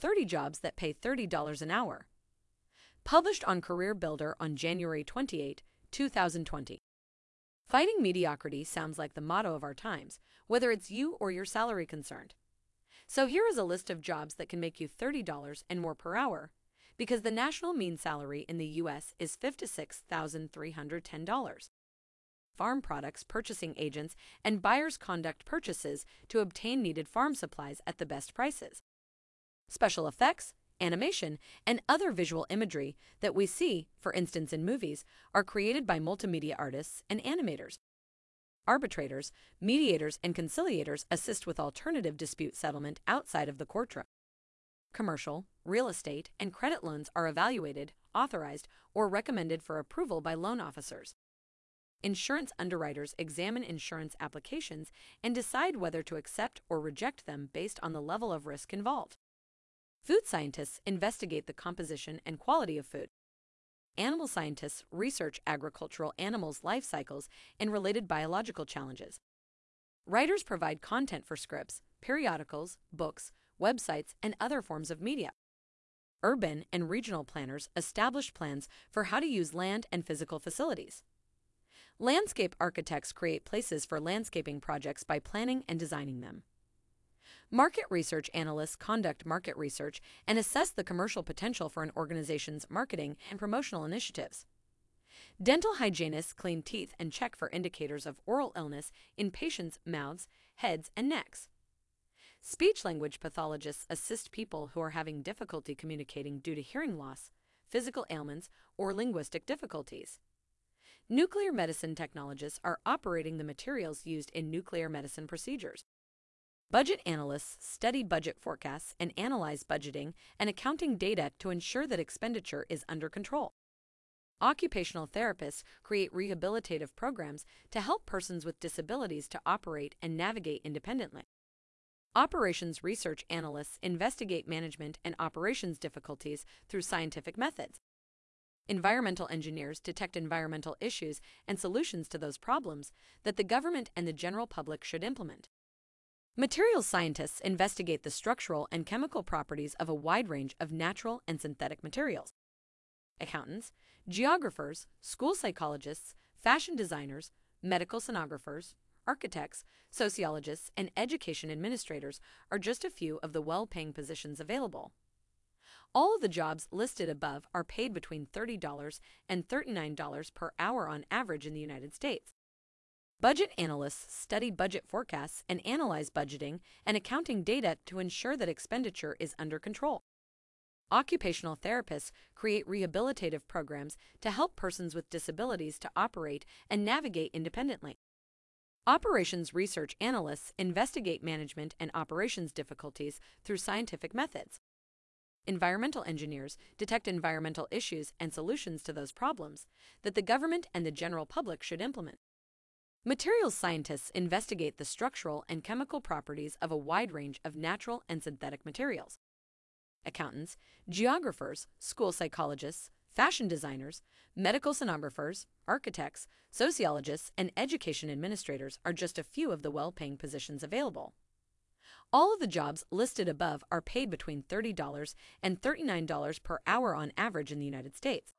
30 jobs that pay $30 an hour. Published on Career Builder on January 28, 2020. Fighting mediocrity sounds like the motto of our times, whether it's you or your salary concerned. So here is a list of jobs that can make you $30 and more per hour, because the national mean salary in the U.S. is $56,310. Farm products purchasing agents and buyers conduct purchases to obtain needed farm supplies at the best prices. Special effects, animation, and other visual imagery that we see, for instance in movies, are created by multimedia artists and animators. Arbitrators, mediators, and conciliators assist with alternative dispute settlement outside of the courtroom. Commercial, real estate, and credit loans are evaluated, authorized, or recommended for approval by loan officers. Insurance underwriters examine insurance applications and decide whether to accept or reject them based on the level of risk involved. Food scientists investigate the composition and quality of food. Animal scientists research agricultural animals' life cycles and related biological challenges. Writers provide content for scripts, periodicals, books, websites, and other forms of media. Urban and regional planners establish plans for how to use land and physical facilities. Landscape architects create places for landscaping projects by planning and designing them. Market research analysts conduct market research and assess the commercial potential for an organization's marketing and promotional initiatives. Dental hygienists clean teeth and check for indicators of oral illness in patients' mouths, heads, and necks. Speech language pathologists assist people who are having difficulty communicating due to hearing loss, physical ailments, or linguistic difficulties. Nuclear medicine technologists are operating the materials used in nuclear medicine procedures. Budget analysts study budget forecasts and analyze budgeting and accounting data to ensure that expenditure is under control. Occupational therapists create rehabilitative programs to help persons with disabilities to operate and navigate independently. Operations research analysts investigate management and operations difficulties through scientific methods. Environmental engineers detect environmental issues and solutions to those problems that the government and the general public should implement. Materials scientists investigate the structural and chemical properties of a wide range of natural and synthetic materials. Accountants, geographers, school psychologists, fashion designers, medical sonographers, architects, sociologists, and education administrators are just a few of the well paying positions available. All of the jobs listed above are paid between $30 and $39 per hour on average in the United States. Budget analysts study budget forecasts and analyze budgeting and accounting data to ensure that expenditure is under control. Occupational therapists create rehabilitative programs to help persons with disabilities to operate and navigate independently. Operations research analysts investigate management and operations difficulties through scientific methods. Environmental engineers detect environmental issues and solutions to those problems that the government and the general public should implement. Materials scientists investigate the structural and chemical properties of a wide range of natural and synthetic materials. Accountants, geographers, school psychologists, fashion designers, medical sonographers, architects, sociologists, and education administrators are just a few of the well paying positions available. All of the jobs listed above are paid between $30 and $39 per hour on average in the United States.